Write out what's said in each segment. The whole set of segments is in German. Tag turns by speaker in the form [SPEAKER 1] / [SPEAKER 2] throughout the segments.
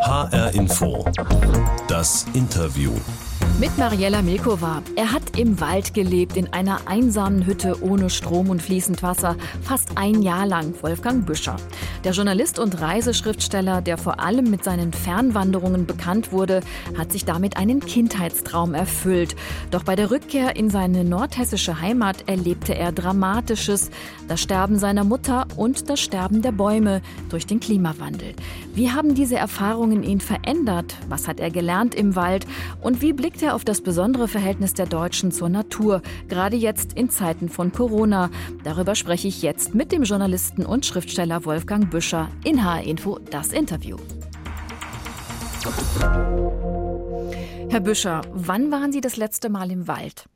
[SPEAKER 1] HR Info. Das Interview.
[SPEAKER 2] Mit Mariella Milkova. Er hat im Wald gelebt, in einer einsamen Hütte ohne Strom und fließend Wasser, fast ein Jahr lang, Wolfgang Büscher. Der Journalist und Reiseschriftsteller, der vor allem mit seinen Fernwanderungen bekannt wurde, hat sich damit einen Kindheitstraum erfüllt. Doch bei der Rückkehr in seine nordhessische Heimat erlebte er Dramatisches. Das Sterben seiner Mutter und das Sterben der Bäume durch den Klimawandel. Wie haben diese Erfahrungen ihn verändert? Was hat er gelernt im Wald? Und wie blickt er auf das besondere Verhältnis der Deutschen zur Natur, gerade jetzt in Zeiten von Corona? Darüber spreche ich jetzt mit dem Journalisten und Schriftsteller Wolfgang Büscher in HR Info das Interview. Herr Büscher, wann waren Sie das letzte Mal im Wald?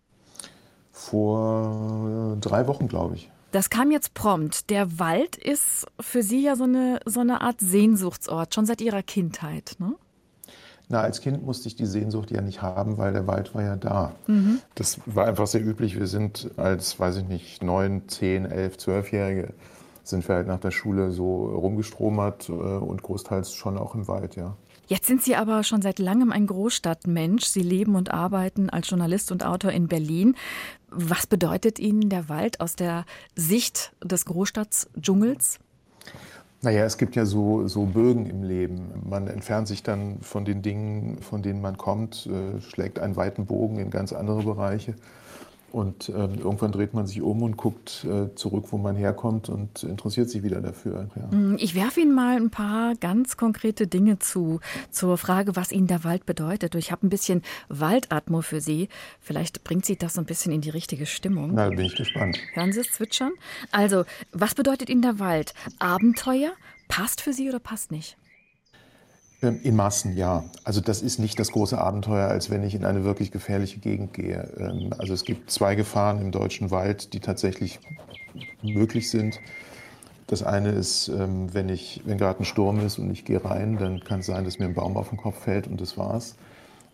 [SPEAKER 3] Vor drei Wochen, glaube ich.
[SPEAKER 2] Das kam jetzt prompt. Der Wald ist für Sie ja so eine, so eine Art Sehnsuchtsort, schon seit Ihrer Kindheit. Ne?
[SPEAKER 3] Na, als Kind musste ich die Sehnsucht ja nicht haben, weil der Wald war ja da. Mhm. Das war einfach sehr üblich. Wir sind als, weiß ich nicht, neun, zehn, elf, zwölfjährige sind wir halt nach der Schule so rumgestromert äh, und großteils schon auch im Wald, ja.
[SPEAKER 2] Jetzt sind Sie aber schon seit langem ein Großstadtmensch. Sie leben und arbeiten als Journalist und Autor in Berlin. Was bedeutet Ihnen der Wald aus der Sicht des Großstadtsdschungels?
[SPEAKER 3] Naja, es gibt ja so, so Bögen im Leben. Man entfernt sich dann von den Dingen, von denen man kommt, äh, schlägt einen weiten Bogen in ganz andere Bereiche. Und äh, irgendwann dreht man sich um und guckt äh, zurück, wo man herkommt und interessiert sich wieder dafür.
[SPEAKER 2] Ja. Mm, ich werfe Ihnen mal ein paar ganz konkrete Dinge zu, zur Frage, was Ihnen der Wald bedeutet. Ich habe ein bisschen Waldatmo für Sie. Vielleicht bringt Sie das so ein bisschen in die richtige Stimmung.
[SPEAKER 3] Na, da bin ich gespannt.
[SPEAKER 2] Hören Sie es zwitschern? Also, was bedeutet Ihnen der Wald? Abenteuer? Passt für Sie oder passt nicht?
[SPEAKER 3] Ähm, in Massen, ja. Also das ist nicht das große Abenteuer, als wenn ich in eine wirklich gefährliche Gegend gehe. Ähm, also es gibt zwei Gefahren im deutschen Wald, die tatsächlich möglich sind. Das eine ist, ähm, wenn, ich, wenn gerade ein Sturm ist und ich gehe rein, dann kann es sein, dass mir ein Baum auf den Kopf fällt und das war's.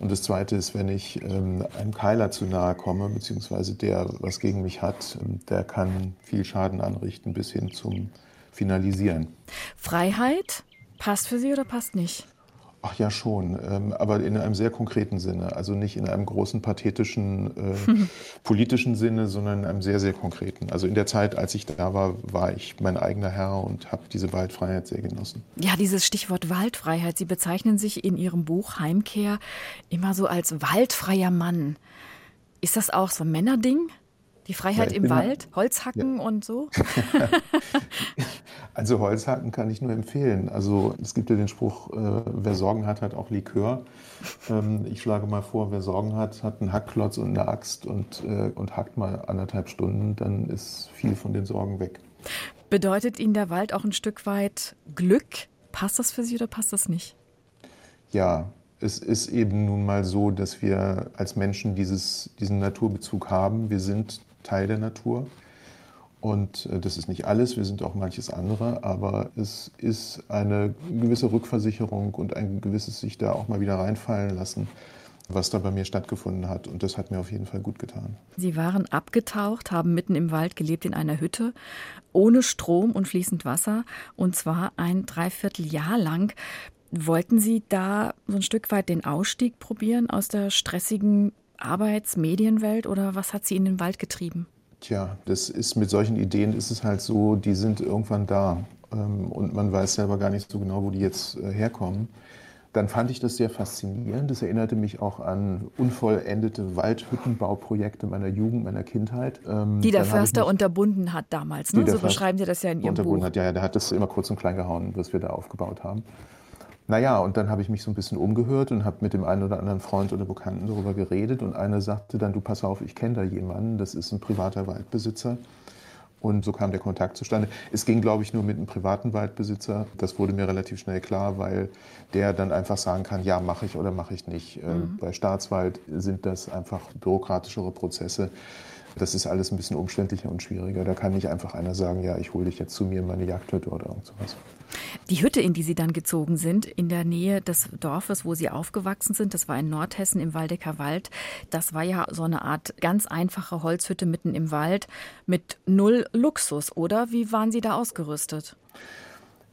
[SPEAKER 3] Und das zweite ist, wenn ich einem Keiler zu nahe komme, beziehungsweise der was gegen mich hat, der kann viel Schaden anrichten bis hin zum Finalisieren.
[SPEAKER 2] Freiheit passt für Sie oder passt nicht?
[SPEAKER 3] Ach ja, schon, ähm, aber in einem sehr konkreten Sinne. Also nicht in einem großen pathetischen äh, politischen Sinne, sondern in einem sehr, sehr konkreten. Also in der Zeit, als ich da war, war ich mein eigener Herr und habe diese Waldfreiheit sehr genossen.
[SPEAKER 2] Ja, dieses Stichwort Waldfreiheit. Sie bezeichnen sich in Ihrem Buch Heimkehr immer so als waldfreier Mann. Ist das auch so ein Männerding? Die Freiheit ja, im Wald, Holzhacken ja. und so?
[SPEAKER 3] also Holzhacken kann ich nur empfehlen. Also es gibt ja den Spruch, äh, wer Sorgen hat, hat auch Likör. Ähm, ich schlage mal vor, wer Sorgen hat, hat einen Hackklotz und eine Axt und, äh, und hackt mal anderthalb Stunden, dann ist viel von den Sorgen weg.
[SPEAKER 2] Bedeutet Ihnen der Wald auch ein Stück weit Glück? Passt das für Sie oder passt das nicht?
[SPEAKER 3] Ja, es ist eben nun mal so, dass wir als Menschen dieses, diesen Naturbezug haben. Wir sind Teil der Natur. Und äh, das ist nicht alles, wir sind auch manches andere, aber es ist eine gewisse Rückversicherung und ein gewisses sich da auch mal wieder reinfallen lassen, was da bei mir stattgefunden hat. Und das hat mir auf jeden Fall gut getan.
[SPEAKER 2] Sie waren abgetaucht, haben mitten im Wald gelebt in einer Hütte, ohne Strom und fließend Wasser, und zwar ein Dreivierteljahr lang. Wollten Sie da so ein Stück weit den Ausstieg probieren aus der stressigen Arbeits-, Medienwelt oder was hat Sie in den Wald getrieben?
[SPEAKER 3] Tja, das ist mit solchen Ideen ist es halt so, die sind irgendwann da ähm, und man weiß selber gar nicht so genau, wo die jetzt äh, herkommen. Dann fand ich das sehr faszinierend. Das erinnerte mich auch an unvollendete Waldhüttenbauprojekte meiner Jugend, meiner Kindheit.
[SPEAKER 2] Ähm, die der Förster unterbunden hat damals, ne? so beschreiben Sie das ja in Ihrem
[SPEAKER 3] Buch. Hat, ja, ja, der hat das immer kurz und klein gehauen, was wir da aufgebaut haben. Naja, und dann habe ich mich so ein bisschen umgehört und habe mit dem einen oder anderen Freund oder Bekannten darüber geredet. Und einer sagte dann, du pass auf, ich kenne da jemanden, das ist ein privater Waldbesitzer. Und so kam der Kontakt zustande. Es ging, glaube ich, nur mit einem privaten Waldbesitzer. Das wurde mir relativ schnell klar, weil der dann einfach sagen kann, ja, mache ich oder mache ich nicht. Äh, mhm. Bei Staatswald sind das einfach bürokratischere Prozesse. Das ist alles ein bisschen umständlicher und schwieriger. Da kann nicht einfach einer sagen, ja, ich hole dich jetzt zu mir in meine Jagdhütte oder irgend sowas.
[SPEAKER 2] Die Hütte, in die Sie dann gezogen sind, in der Nähe des Dorfes, wo Sie aufgewachsen sind, das war in Nordhessen im Waldecker Wald. Das war ja so eine Art ganz einfache Holzhütte mitten im Wald mit null Luxus, oder? Wie waren Sie da ausgerüstet?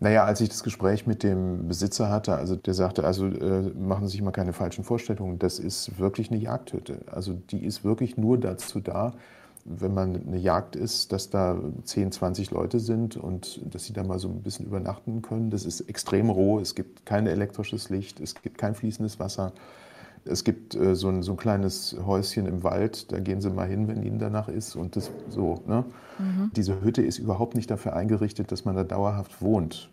[SPEAKER 3] Naja, als ich das Gespräch mit dem Besitzer hatte, also der sagte, also äh, machen Sie sich mal keine falschen Vorstellungen, das ist wirklich eine Jagdhütte. Also die ist wirklich nur dazu da, wenn man eine Jagd ist, dass da 10, 20 Leute sind und dass sie da mal so ein bisschen übernachten können. Das ist extrem roh, es gibt kein elektrisches Licht, es gibt kein fließendes Wasser. Es gibt äh, so, ein, so ein kleines Häuschen im Wald, da gehen Sie mal hin, wenn Ihnen danach ist. Und das so. Ne? Mhm. Diese Hütte ist überhaupt nicht dafür eingerichtet, dass man da dauerhaft wohnt.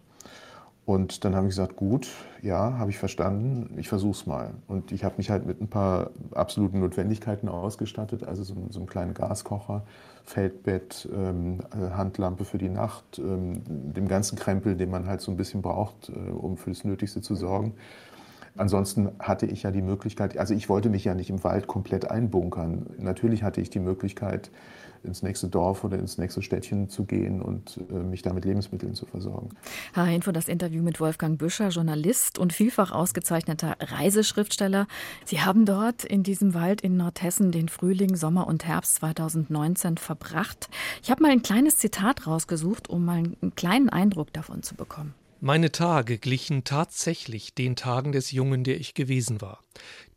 [SPEAKER 3] Und dann habe ich gesagt, gut, ja, habe ich verstanden, ich versuche es mal. Und ich habe mich halt mit ein paar absoluten Notwendigkeiten ausgestattet, also so, so einen kleinen Gaskocher, Feldbett, ähm, äh, Handlampe für die Nacht, ähm, dem ganzen Krempel, den man halt so ein bisschen braucht, äh, um fürs Nötigste zu sorgen. Ansonsten hatte ich ja die Möglichkeit, also ich wollte mich ja nicht im Wald komplett einbunkern. Natürlich hatte ich die Möglichkeit, ins nächste Dorf oder ins nächste Städtchen zu gehen und äh, mich da mit Lebensmitteln zu versorgen.
[SPEAKER 2] Herr Info, das Interview mit Wolfgang Büscher, Journalist und vielfach ausgezeichneter Reiseschriftsteller. Sie haben dort in diesem Wald in Nordhessen den Frühling, Sommer und Herbst 2019 verbracht. Ich habe mal ein kleines Zitat rausgesucht, um mal einen kleinen Eindruck davon zu bekommen.
[SPEAKER 4] Meine Tage glichen tatsächlich den Tagen des Jungen, der ich gewesen war.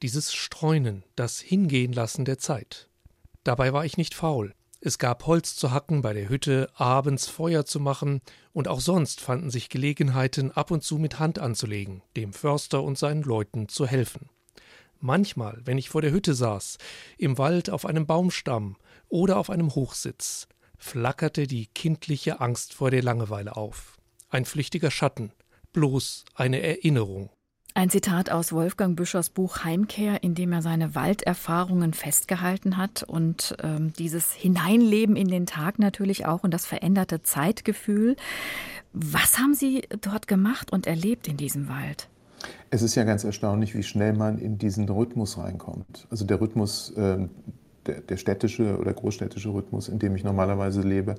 [SPEAKER 4] Dieses Streunen, das Hingehenlassen der Zeit. Dabei war ich nicht faul. Es gab Holz zu hacken bei der Hütte, abends Feuer zu machen, und auch sonst fanden sich Gelegenheiten, ab und zu mit Hand anzulegen, dem Förster und seinen Leuten zu helfen. Manchmal, wenn ich vor der Hütte saß, im Wald auf einem Baumstamm oder auf einem Hochsitz, flackerte die kindliche Angst vor der Langeweile auf ein flüchtiger Schatten, bloß eine Erinnerung.
[SPEAKER 2] Ein Zitat aus Wolfgang Büschers Buch Heimkehr, in dem er seine Walderfahrungen festgehalten hat und ähm, dieses Hineinleben in den Tag natürlich auch und das veränderte Zeitgefühl. Was haben Sie dort gemacht und erlebt in diesem Wald?
[SPEAKER 3] Es ist ja ganz erstaunlich, wie schnell man in diesen Rhythmus reinkommt. Also der Rhythmus, äh, der, der, städtische oder großstädtische Rhythmus, in dem ich normalerweise lebe,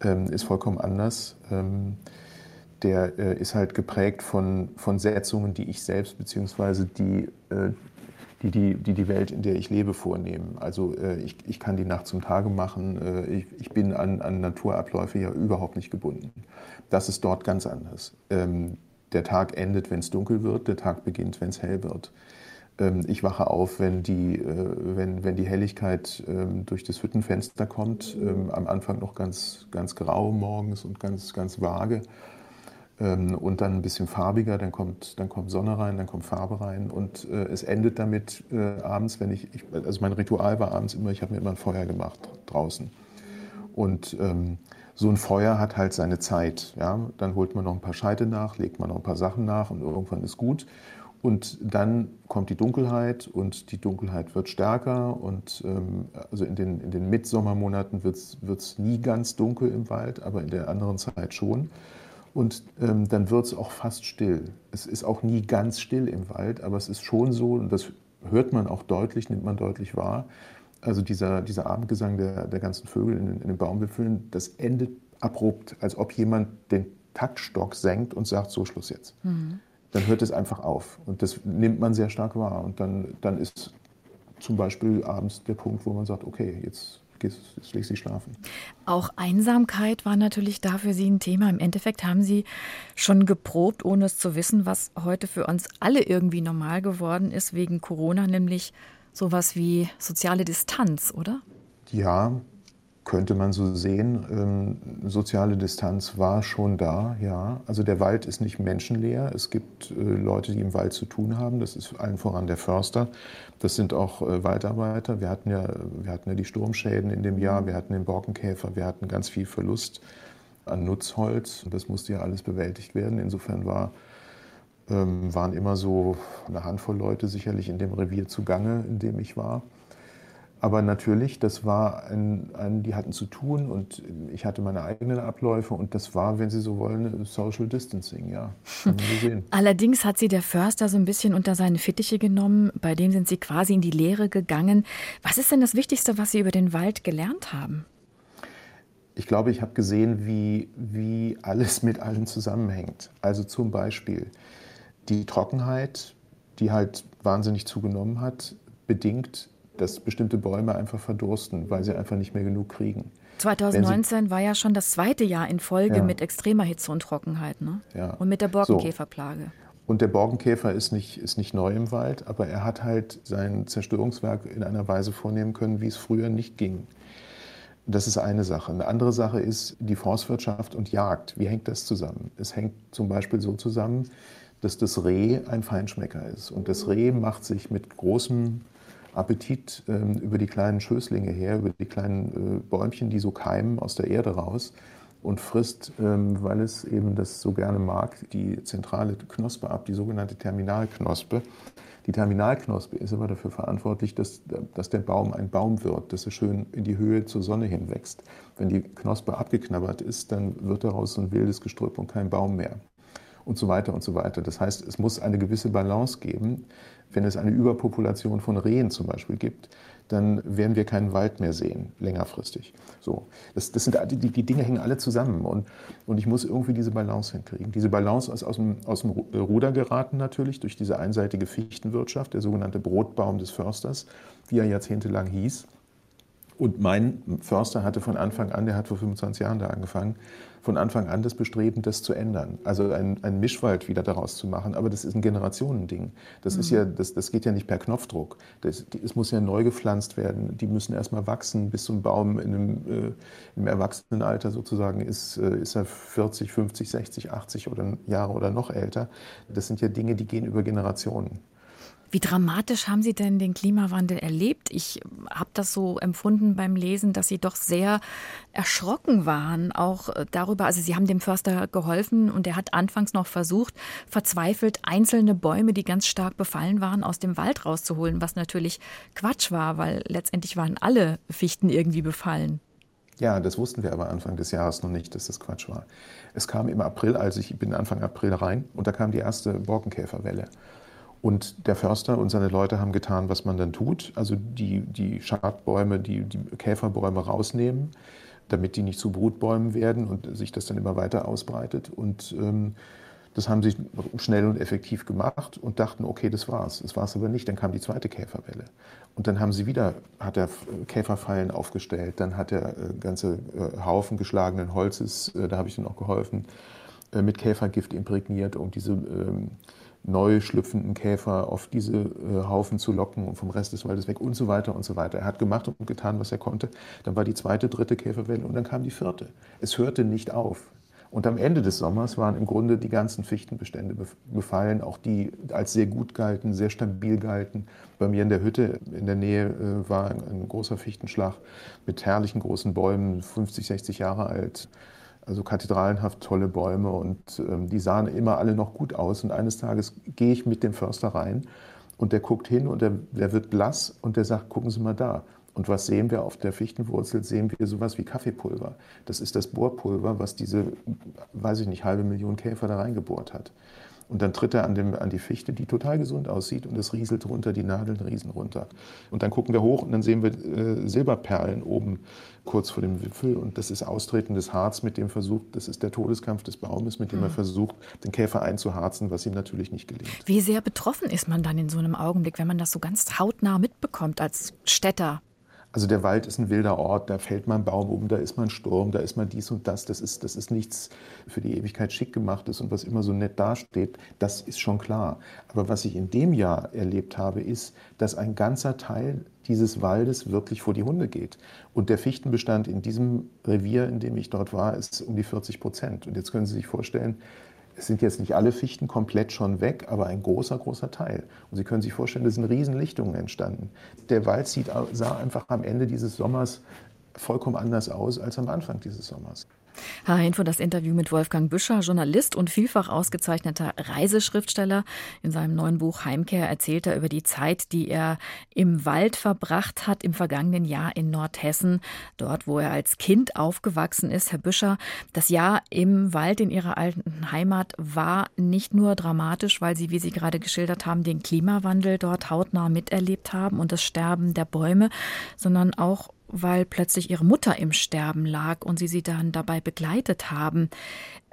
[SPEAKER 3] ähm, ist vollkommen anders. Ähm, der äh, ist halt geprägt von, von Setzungen, die ich selbst bzw. Die, äh, die, die, die Welt, in der ich lebe, vornehmen. Also äh, ich, ich kann die Nacht zum Tage machen. Äh, ich, ich bin an, an Naturabläufe ja überhaupt nicht gebunden. Das ist dort ganz anders. Ähm, der Tag endet, wenn es dunkel wird, der Tag beginnt, wenn es hell wird. Ähm, ich wache auf, wenn die, äh, wenn, wenn die Helligkeit ähm, durch das Hüttenfenster kommt. Ähm, am Anfang noch ganz, ganz grau morgens und ganz, ganz vage. Ähm, und dann ein bisschen farbiger, dann kommt, dann kommt Sonne rein, dann kommt Farbe rein und äh, es endet damit äh, abends, wenn ich, ich, also mein Ritual war abends immer, ich habe mir immer ein Feuer gemacht draußen. Und ähm, so ein Feuer hat halt seine Zeit. Ja? Dann holt man noch ein paar Scheite nach, legt man noch ein paar Sachen nach und irgendwann ist gut. Und dann kommt die Dunkelheit und die Dunkelheit wird stärker. Und ähm, also in den, in den Mitsommermonaten wird es nie ganz dunkel im Wald, aber in der anderen Zeit schon. Und ähm, dann wird es auch fast still. Es ist auch nie ganz still im Wald, aber es ist schon so, und das hört man auch deutlich, nimmt man deutlich wahr. Also dieser, dieser Abendgesang der, der ganzen Vögel in, in den Baumwipfeln, das endet abrupt, als ob jemand den Taktstock senkt und sagt, so Schluss jetzt. Mhm. Dann hört es einfach auf. Und das nimmt man sehr stark wahr. Und dann, dann ist zum Beispiel abends der Punkt, wo man sagt, okay, jetzt jetzt legst du schlafen.
[SPEAKER 2] Auch Einsamkeit war natürlich da für Sie ein Thema. Im Endeffekt haben Sie schon geprobt, ohne es zu wissen, was heute für uns alle irgendwie normal geworden ist wegen Corona, nämlich sowas wie soziale Distanz, oder?
[SPEAKER 3] Ja, könnte man so sehen. Ähm, soziale Distanz war schon da, ja. Also der Wald ist nicht menschenleer. Es gibt äh, Leute, die im Wald zu tun haben. Das ist allen voran der Förster. Das sind auch äh, Waldarbeiter. Wir hatten, ja, wir hatten ja die Sturmschäden in dem Jahr, wir hatten den Borkenkäfer, wir hatten ganz viel Verlust an Nutzholz. Das musste ja alles bewältigt werden. Insofern war, ähm, waren immer so eine Handvoll Leute sicherlich in dem Revier zugange, in dem ich war. Aber natürlich, das war ein, ein, die hatten zu tun und ich hatte meine eigenen Abläufe und das war, wenn Sie so wollen, Social Distancing, ja.
[SPEAKER 2] Allerdings hat Sie der Förster so ein bisschen unter seine Fittiche genommen, bei dem sind Sie quasi in die Lehre gegangen. Was ist denn das Wichtigste, was Sie über den Wald gelernt haben?
[SPEAKER 3] Ich glaube, ich habe gesehen, wie, wie alles mit allem zusammenhängt. Also zum Beispiel die Trockenheit, die halt wahnsinnig zugenommen hat, bedingt dass bestimmte Bäume einfach verdursten, weil sie einfach nicht mehr genug kriegen.
[SPEAKER 2] 2019 war ja schon das zweite Jahr in Folge ja. mit extremer Hitze und Trockenheit. Ne? Ja. Und mit der Borkenkäferplage. So.
[SPEAKER 3] Und der Borkenkäfer ist nicht, ist nicht neu im Wald, aber er hat halt sein Zerstörungswerk in einer Weise vornehmen können, wie es früher nicht ging. Das ist eine Sache. Eine andere Sache ist die Forstwirtschaft und Jagd. Wie hängt das zusammen? Es hängt zum Beispiel so zusammen, dass das Reh ein Feinschmecker ist. Und das Reh macht sich mit großem Appetit ähm, über die kleinen Schößlinge her, über die kleinen äh, Bäumchen, die so keimen aus der Erde raus und frisst, ähm, weil es eben das so gerne mag, die zentrale Knospe ab, die sogenannte Terminalknospe. Die Terminalknospe ist aber dafür verantwortlich, dass, dass der Baum ein Baum wird, dass er schön in die Höhe zur Sonne hin wächst. Wenn die Knospe abgeknabbert ist, dann wird daraus so ein wildes Gestrüpp und kein Baum mehr. Und so weiter und so weiter. Das heißt, es muss eine gewisse Balance geben. Wenn es eine Überpopulation von Rehen zum Beispiel gibt, dann werden wir keinen Wald mehr sehen, längerfristig. So, das, das sind, die, die Dinge hängen alle zusammen und, und ich muss irgendwie diese Balance hinkriegen. Diese Balance ist aus dem, aus dem Ruder geraten natürlich durch diese einseitige Fichtenwirtschaft, der sogenannte Brotbaum des Försters, wie er jahrzehntelang hieß. Und mein Förster hatte von Anfang an, der hat vor 25 Jahren da angefangen, von Anfang an das Bestreben, das zu ändern. Also einen Mischwald wieder daraus zu machen. Aber das ist ein Generationending. Das, mhm. ist ja, das, das geht ja nicht per Knopfdruck. Das, es muss ja neu gepflanzt werden. Die müssen erstmal wachsen, bis so ein Baum in einem, äh, im Erwachsenenalter sozusagen ist, äh, ist er 40, 50, 60, 80 oder Jahre oder noch älter. Das sind ja Dinge, die gehen über Generationen.
[SPEAKER 2] Wie dramatisch haben Sie denn den Klimawandel erlebt? Ich habe das so empfunden beim Lesen, dass Sie doch sehr erschrocken waren, auch äh, darüber. Also Sie haben dem Förster geholfen und er hat anfangs noch versucht, verzweifelt einzelne Bäume, die ganz stark befallen waren, aus dem Wald rauszuholen, was natürlich Quatsch war, weil letztendlich waren alle Fichten irgendwie befallen.
[SPEAKER 3] Ja, das wussten wir aber Anfang des Jahres noch nicht, dass das Quatsch war. Es kam im April, also ich bin Anfang April rein und da kam die erste Borkenkäferwelle. Und der Förster und seine Leute haben getan, was man dann tut. Also die, die Schadbäume, die, die Käferbäume rausnehmen, damit die nicht zu Brutbäumen werden und sich das dann immer weiter ausbreitet. Und ähm, das haben sie schnell und effektiv gemacht und dachten, okay, das war's. Das war's aber nicht. Dann kam die zweite Käferwelle. Und dann haben sie wieder, hat er Käferfallen aufgestellt, dann hat er äh, ganze äh, Haufen geschlagenen Holzes, äh, da habe ich dann auch geholfen, äh, mit Käfergift imprägniert, um diese ähm, neu schlüpfenden Käfer auf diese äh, Haufen zu locken und vom Rest des Waldes weg und so weiter und so weiter. Er hat gemacht und getan, was er konnte. Dann war die zweite, dritte Käferwelle und dann kam die vierte. Es hörte nicht auf. Und am Ende des Sommers waren im Grunde die ganzen Fichtenbestände befallen, auch die als sehr gut galten, sehr stabil galten. Bei mir in der Hütte in der Nähe äh, war ein, ein großer Fichtenschlag mit herrlichen großen Bäumen, 50, 60 Jahre alt also kathedralenhaft tolle Bäume und ähm, die sahen immer alle noch gut aus. Und eines Tages gehe ich mit dem Förster rein und der guckt hin und der, der wird blass und der sagt, gucken Sie mal da. Und was sehen wir auf der Fichtenwurzel? Sehen wir sowas wie Kaffeepulver. Das ist das Bohrpulver, was diese, weiß ich nicht, halbe Million Käfer da reingebohrt hat. Und dann tritt er an, dem, an die Fichte, die total gesund aussieht, und es rieselt runter, die Nadeln riesen runter. Und dann gucken wir hoch und dann sehen wir äh, Silberperlen oben kurz vor dem Wipfel. Und das ist austretendes Harz, mit dem versucht, das ist der Todeskampf des Baumes, mit dem mhm. er versucht, den Käfer einzuharzen, was ihm natürlich nicht gelingt.
[SPEAKER 2] Wie sehr betroffen ist man dann in so einem Augenblick, wenn man das so ganz hautnah mitbekommt als Städter?
[SPEAKER 3] Also der Wald ist ein wilder Ort, da fällt mal ein Baum um, da ist mal ein Sturm, da ist mal dies und das. Das ist, das ist nichts für die Ewigkeit schick gemachtes und was immer so nett dasteht, das ist schon klar. Aber was ich in dem Jahr erlebt habe, ist, dass ein ganzer Teil dieses Waldes wirklich vor die Hunde geht. Und der Fichtenbestand in diesem Revier, in dem ich dort war, ist um die 40 Prozent. Und jetzt können Sie sich vorstellen, es sind jetzt nicht alle Fichten komplett schon weg, aber ein großer, großer Teil. Und Sie können sich vorstellen, es sind Riesenlichtungen entstanden. Der Wald sieht, sah einfach am Ende dieses Sommers vollkommen anders aus als am Anfang dieses Sommers.
[SPEAKER 2] H-Info das Interview mit Wolfgang Büscher, Journalist und vielfach ausgezeichneter Reiseschriftsteller. In seinem neuen Buch Heimkehr erzählt er über die Zeit, die er im Wald verbracht hat im vergangenen Jahr in Nordhessen, dort wo er als Kind aufgewachsen ist. Herr Büscher, das Jahr im Wald in Ihrer alten Heimat war nicht nur dramatisch, weil Sie, wie Sie gerade geschildert haben, den Klimawandel dort hautnah miterlebt haben und das Sterben der Bäume, sondern auch weil plötzlich ihre Mutter im Sterben lag und sie sie dann dabei begleitet haben.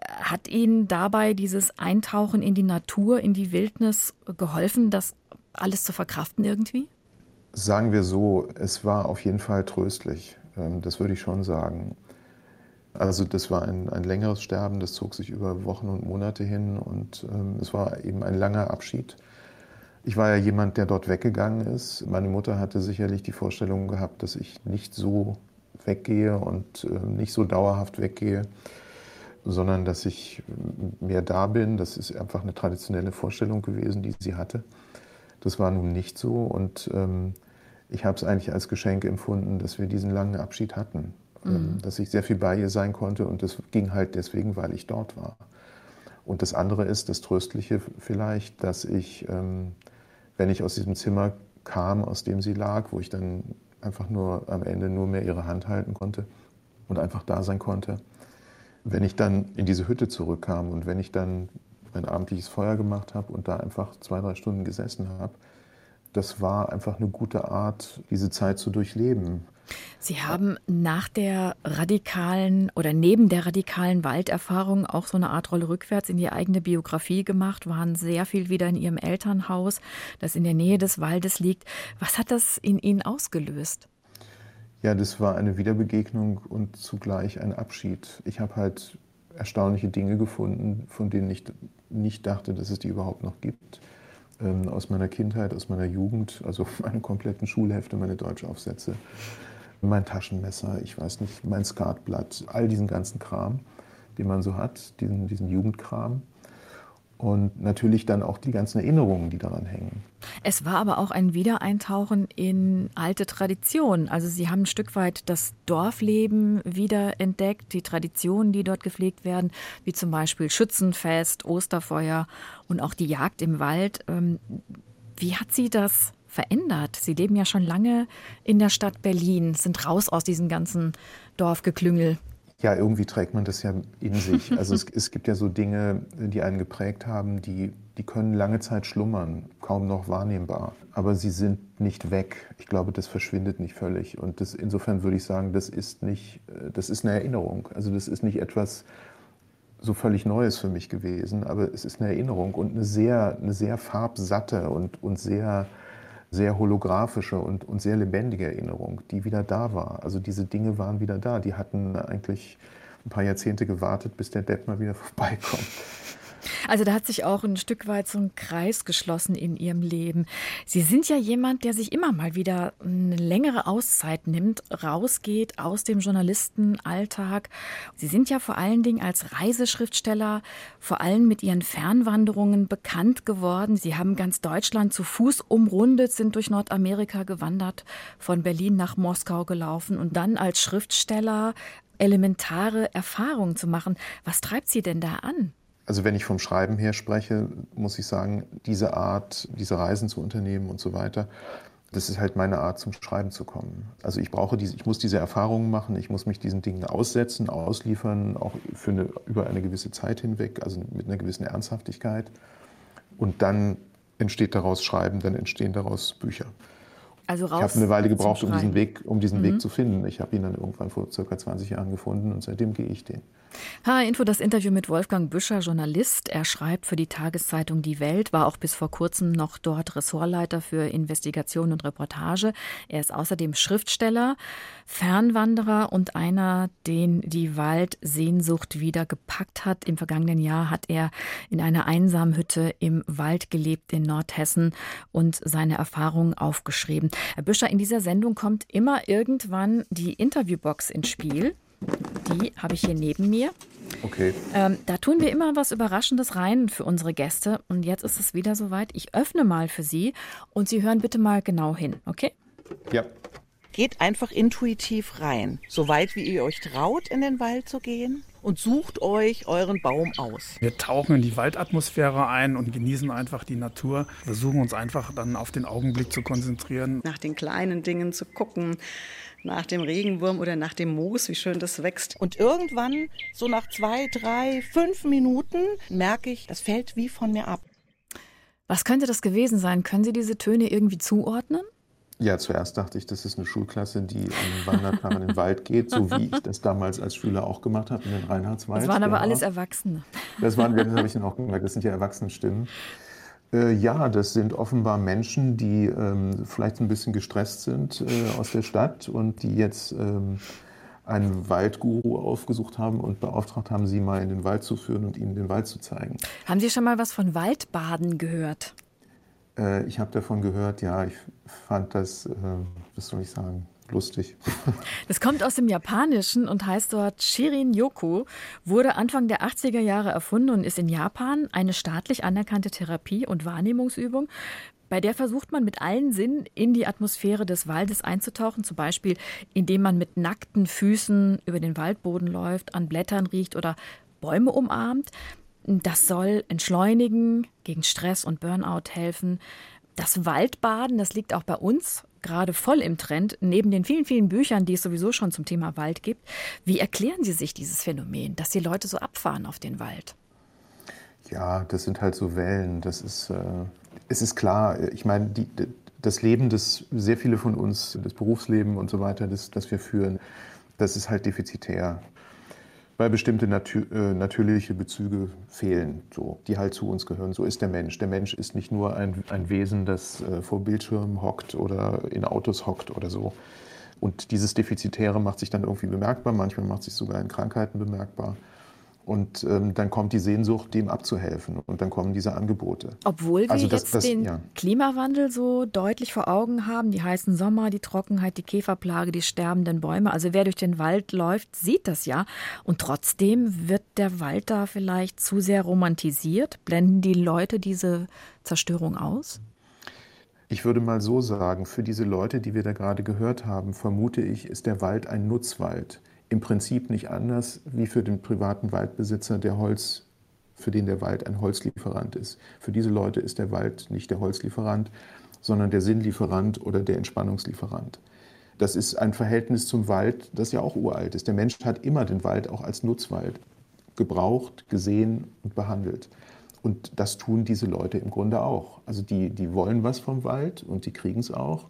[SPEAKER 2] Hat Ihnen dabei dieses Eintauchen in die Natur, in die Wildnis geholfen, das alles zu verkraften irgendwie?
[SPEAKER 3] Sagen wir so, es war auf jeden Fall tröstlich. Ähm, das würde ich schon sagen. Also das war ein, ein längeres Sterben, das zog sich über Wochen und Monate hin und ähm, es war eben ein langer Abschied. Ich war ja jemand, der dort weggegangen ist. Meine Mutter hatte sicherlich die Vorstellung gehabt, dass ich nicht so weggehe und äh, nicht so dauerhaft weggehe, sondern dass ich mehr da bin. Das ist einfach eine traditionelle Vorstellung gewesen, die sie hatte. Das war nun nicht so und ähm, ich habe es eigentlich als Geschenk empfunden, dass wir diesen langen Abschied hatten, ähm, mhm. dass ich sehr viel bei ihr sein konnte und das ging halt deswegen, weil ich dort war. Und das andere ist, das Tröstliche vielleicht, dass ich, ähm, wenn ich aus diesem Zimmer kam, aus dem sie lag, wo ich dann einfach nur am Ende nur mehr ihre Hand halten konnte und einfach da sein konnte, wenn ich dann in diese Hütte zurückkam und wenn ich dann ein abendliches Feuer gemacht habe und da einfach zwei, drei Stunden gesessen habe, das war einfach eine gute Art, diese Zeit zu durchleben.
[SPEAKER 2] Sie haben nach der radikalen oder neben der radikalen Walderfahrung auch so eine Art Rolle rückwärts in die eigene Biografie gemacht, waren sehr viel wieder in Ihrem Elternhaus, das in der Nähe des Waldes liegt. Was hat das in Ihnen ausgelöst?
[SPEAKER 3] Ja, das war eine Wiederbegegnung und zugleich ein Abschied. Ich habe halt erstaunliche Dinge gefunden, von denen ich nicht dachte, dass es die überhaupt noch gibt ähm, aus meiner Kindheit, aus meiner Jugend, also meine kompletten Schulhefte, meine Deutschaufsätze, mein Taschenmesser, ich weiß nicht, mein Skatblatt, all diesen ganzen Kram, den man so hat, diesen, diesen Jugendkram und natürlich dann auch die ganzen Erinnerungen, die daran hängen.
[SPEAKER 2] Es war aber auch ein Wiedereintauchen in alte Traditionen. Also Sie haben ein Stück weit das Dorfleben wieder entdeckt, die Traditionen, die dort gepflegt werden, wie zum Beispiel Schützenfest, Osterfeuer und auch die Jagd im Wald. Ähm, wie hat Sie das verändert? Sie leben ja schon lange in der Stadt Berlin, sind raus aus diesem ganzen Dorfgeklüngel.
[SPEAKER 3] Ja, irgendwie trägt man das ja in sich. Also es, es, gibt ja so Dinge, die einen geprägt haben, die, die können lange Zeit schlummern, kaum noch wahrnehmbar. Aber sie sind nicht weg. Ich glaube, das verschwindet nicht völlig. Und das, insofern würde ich sagen, das ist nicht, das ist eine Erinnerung. Also das ist nicht etwas so völlig Neues für mich gewesen, aber es ist eine Erinnerung und eine sehr, eine sehr farbsatte und, und sehr sehr holographische und, und sehr lebendige Erinnerung, die wieder da war. Also diese Dinge waren wieder da. Die hatten eigentlich ein paar Jahrzehnte gewartet, bis der Depp mal wieder vorbeikommt.
[SPEAKER 2] Also da hat sich auch ein Stück weit so ein Kreis geschlossen in Ihrem Leben. Sie sind ja jemand, der sich immer mal wieder eine längere Auszeit nimmt, rausgeht aus dem Journalistenalltag. Sie sind ja vor allen Dingen als Reiseschriftsteller, vor allem mit Ihren Fernwanderungen bekannt geworden. Sie haben ganz Deutschland zu Fuß umrundet, sind durch Nordamerika gewandert, von Berlin nach Moskau gelaufen und dann als Schriftsteller elementare Erfahrungen zu machen. Was treibt Sie denn da an?
[SPEAKER 3] Also wenn ich vom Schreiben her spreche, muss ich sagen, diese Art, diese Reisen zu unternehmen und so weiter, das ist halt meine Art, zum Schreiben zu kommen. Also ich brauche diese, ich muss diese Erfahrungen machen, ich muss mich diesen Dingen aussetzen, ausliefern, auch für eine, über eine gewisse Zeit hinweg, also mit einer gewissen Ernsthaftigkeit. Und dann entsteht daraus Schreiben, dann entstehen daraus Bücher.
[SPEAKER 2] Also raus
[SPEAKER 3] ich habe eine Weile gebraucht, um diesen Weg, um diesen mhm. Weg zu finden. Ich habe ihn dann irgendwann vor circa 20 Jahren gefunden und seitdem gehe ich den.
[SPEAKER 2] H-Info, das Interview mit Wolfgang Büscher, Journalist. Er schreibt für die Tageszeitung Die Welt, war auch bis vor kurzem noch dort Ressortleiter für Investigation und Reportage. Er ist außerdem Schriftsteller, Fernwanderer und einer, den die Waldsehnsucht wieder gepackt hat. Im vergangenen Jahr hat er in einer einsamen Hütte im Wald gelebt in Nordhessen und seine Erfahrungen aufgeschrieben. Herr Büscher, in dieser Sendung kommt immer irgendwann die Interviewbox ins Spiel. Die habe ich hier neben mir.
[SPEAKER 3] Okay.
[SPEAKER 2] Ähm, da tun wir immer was Überraschendes rein für unsere Gäste. Und jetzt ist es wieder soweit. Ich öffne mal für Sie und Sie hören bitte mal genau hin, okay?
[SPEAKER 3] Ja.
[SPEAKER 5] Geht einfach intuitiv rein, so weit wie ihr euch traut, in den Wald zu gehen und sucht euch euren Baum aus.
[SPEAKER 6] Wir tauchen in die Waldatmosphäre ein und genießen einfach die Natur. Versuchen uns einfach dann auf den Augenblick zu konzentrieren.
[SPEAKER 7] Nach den kleinen Dingen zu gucken, nach dem Regenwurm oder nach dem Moos, wie schön das wächst.
[SPEAKER 5] Und irgendwann, so nach zwei, drei, fünf Minuten, merke ich, das fällt wie von mir ab.
[SPEAKER 2] Was könnte das gewesen sein? Können Sie diese Töne irgendwie zuordnen?
[SPEAKER 3] Ja, zuerst dachte ich, das ist eine Schulklasse, die Wandertag in den Wald geht, so wie ich das damals als Schüler auch gemacht habe in den Reinhardswald.
[SPEAKER 2] Das waren aber alles Erwachsene.
[SPEAKER 3] Das waren, das habe ich dann auch gemerkt, das sind ja Erwachsenenstimmen. Äh, ja, das sind offenbar Menschen, die ähm, vielleicht ein bisschen gestresst sind äh, aus der Stadt und die jetzt ähm, einen Waldguru aufgesucht haben und beauftragt haben, sie mal in den Wald zu führen und ihnen den Wald zu zeigen.
[SPEAKER 2] Haben Sie schon mal was von Waldbaden gehört?
[SPEAKER 3] Äh, ich habe davon gehört, ja, ich fand das, äh, was soll ich sagen, lustig.
[SPEAKER 2] Das kommt aus dem Japanischen und heißt dort Shirin Yoku, wurde Anfang der 80er Jahre erfunden und ist in Japan eine staatlich anerkannte Therapie und Wahrnehmungsübung. Bei der versucht man mit allen Sinnen in die Atmosphäre des Waldes einzutauchen, zum Beispiel indem man mit nackten Füßen über den Waldboden läuft, an Blättern riecht oder Bäume umarmt. Das soll entschleunigen, gegen Stress und Burnout helfen. Das Waldbaden, das liegt auch bei uns gerade voll im Trend, neben den vielen, vielen Büchern, die es sowieso schon zum Thema Wald gibt. Wie erklären Sie sich dieses Phänomen, dass die Leute so abfahren auf den Wald?
[SPEAKER 3] Ja, das sind halt so Wellen. Das ist, äh, es ist klar. Ich meine, die, das Leben, das sehr viele von uns, das Berufsleben und so weiter, das, das wir führen, das ist halt defizitär weil bestimmte natür äh, natürliche Bezüge fehlen, so, die halt zu uns gehören. So ist der Mensch. Der Mensch ist nicht nur ein, ein Wesen, das äh, vor Bildschirmen hockt oder in Autos hockt oder so. Und dieses Defizitäre macht sich dann irgendwie bemerkbar, manchmal macht sich sogar in Krankheiten bemerkbar. Und ähm, dann kommt die Sehnsucht, dem abzuhelfen. Und dann kommen diese Angebote.
[SPEAKER 2] Obwohl wir also das, jetzt das, den ja. Klimawandel so deutlich vor Augen haben, die heißen Sommer, die Trockenheit, die Käferplage, die sterbenden Bäume. Also wer durch den Wald läuft, sieht das ja. Und trotzdem wird der Wald da vielleicht zu sehr romantisiert. Blenden die Leute diese Zerstörung aus?
[SPEAKER 3] Ich würde mal so sagen, für diese Leute, die wir da gerade gehört haben, vermute ich, ist der Wald ein Nutzwald im Prinzip nicht anders wie für den privaten Waldbesitzer, der Holz, für den der Wald ein Holzlieferant ist. Für diese Leute ist der Wald nicht der Holzlieferant, sondern der Sinnlieferant oder der Entspannungslieferant. Das ist ein Verhältnis zum Wald, das ja auch uralt ist. Der Mensch hat immer den Wald auch als Nutzwald gebraucht, gesehen und behandelt. Und das tun diese Leute im Grunde auch. Also die, die wollen was vom Wald und die kriegen es auch.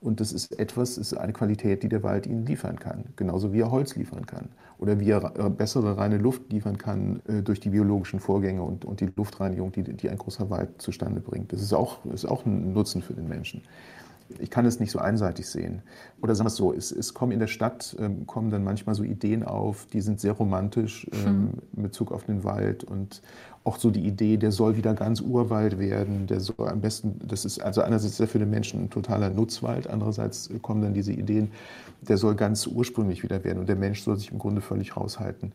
[SPEAKER 3] Und das ist etwas, ist eine Qualität, die der Wald ihnen liefern kann. Genauso wie er Holz liefern kann. Oder wie er äh, bessere reine Luft liefern kann äh, durch die biologischen Vorgänge und, und die Luftreinigung, die, die ein großer Wald zustande bringt. Das ist auch, ist auch ein Nutzen für den Menschen ich kann es nicht so einseitig sehen. Oder sagen wir es so, es, es kommen in der Stadt, ähm, kommen dann manchmal so Ideen auf, die sind sehr romantisch ähm, hm. in Bezug auf den Wald und auch so die Idee, der soll wieder ganz Urwald werden, der soll am besten, das ist also einerseits sehr für den Menschen ein totaler Nutzwald, andererseits kommen dann diese Ideen, der soll ganz ursprünglich wieder werden und der Mensch soll sich im Grunde völlig raushalten.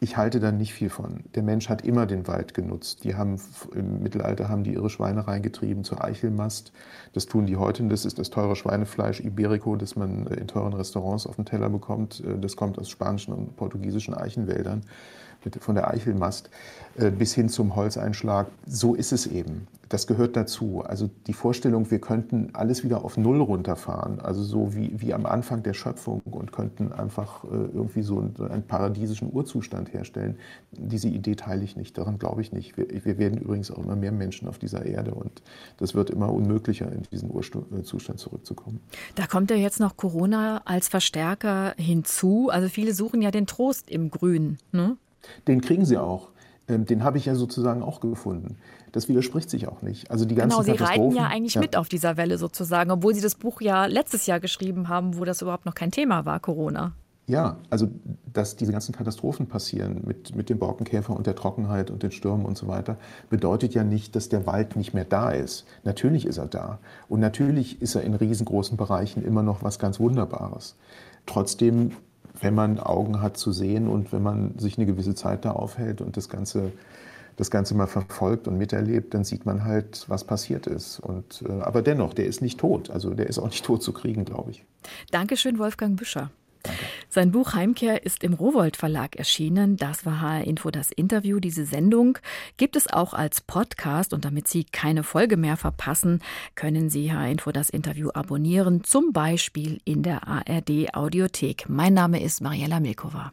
[SPEAKER 3] Ich halte da nicht viel von. Der Mensch hat immer den Wald genutzt. Die haben im Mittelalter haben die ihre Schweine reingetrieben zur Eichelmast. Das tun die heute. Das ist das teure Schweinefleisch Iberico, das man in teuren Restaurants auf dem Teller bekommt. Das kommt aus spanischen und portugiesischen Eichenwäldern von der Eichelmast äh, bis hin zum Holzeinschlag. So ist es eben. Das gehört dazu. Also die Vorstellung, wir könnten alles wieder auf Null runterfahren, also so wie, wie am Anfang der Schöpfung und könnten einfach äh, irgendwie so einen, paradiesischen Urzustand herstellen. Diese Idee teile ich nicht, daran glaube ich nicht. Wir, wir, werden übrigens auch immer mehr Menschen auf dieser Erde und das wird immer unmöglicher, in diesen Urzustand zurückzukommen.
[SPEAKER 2] Da kommt ja jetzt noch Corona als Verstärker hinzu. Also viele suchen ja den Trost im Grün. Ne?
[SPEAKER 3] Den kriegen sie auch. Ähm, den habe ich ja sozusagen auch gefunden. Das widerspricht sich auch nicht. Also die ganzen
[SPEAKER 2] genau, Sie reiten ja eigentlich ja. mit auf dieser Welle sozusagen, obwohl Sie das Buch ja letztes Jahr geschrieben haben, wo das überhaupt noch kein Thema war, Corona.
[SPEAKER 3] Ja, also dass diese ganzen Katastrophen passieren mit, mit dem Borkenkäfer und der Trockenheit und den Stürmen und so weiter, bedeutet ja nicht, dass der Wald nicht mehr da ist. Natürlich ist er da. Und natürlich ist er in riesengroßen Bereichen immer noch was ganz Wunderbares. Trotzdem wenn man Augen hat zu sehen und wenn man sich eine gewisse Zeit da aufhält und das Ganze, das Ganze mal verfolgt und miterlebt, dann sieht man halt, was passiert ist. Und, äh, aber dennoch, der ist nicht tot. Also der ist auch nicht tot zu kriegen, glaube ich.
[SPEAKER 2] Dankeschön, Wolfgang Büscher. Sein Buch Heimkehr ist im Rowold Verlag erschienen. Das war HR Info das Interview. Diese Sendung gibt es auch als Podcast und damit Sie keine Folge mehr verpassen, können Sie HR Info das Interview abonnieren, zum Beispiel in der ARD Audiothek. Mein Name ist Mariella Milkova.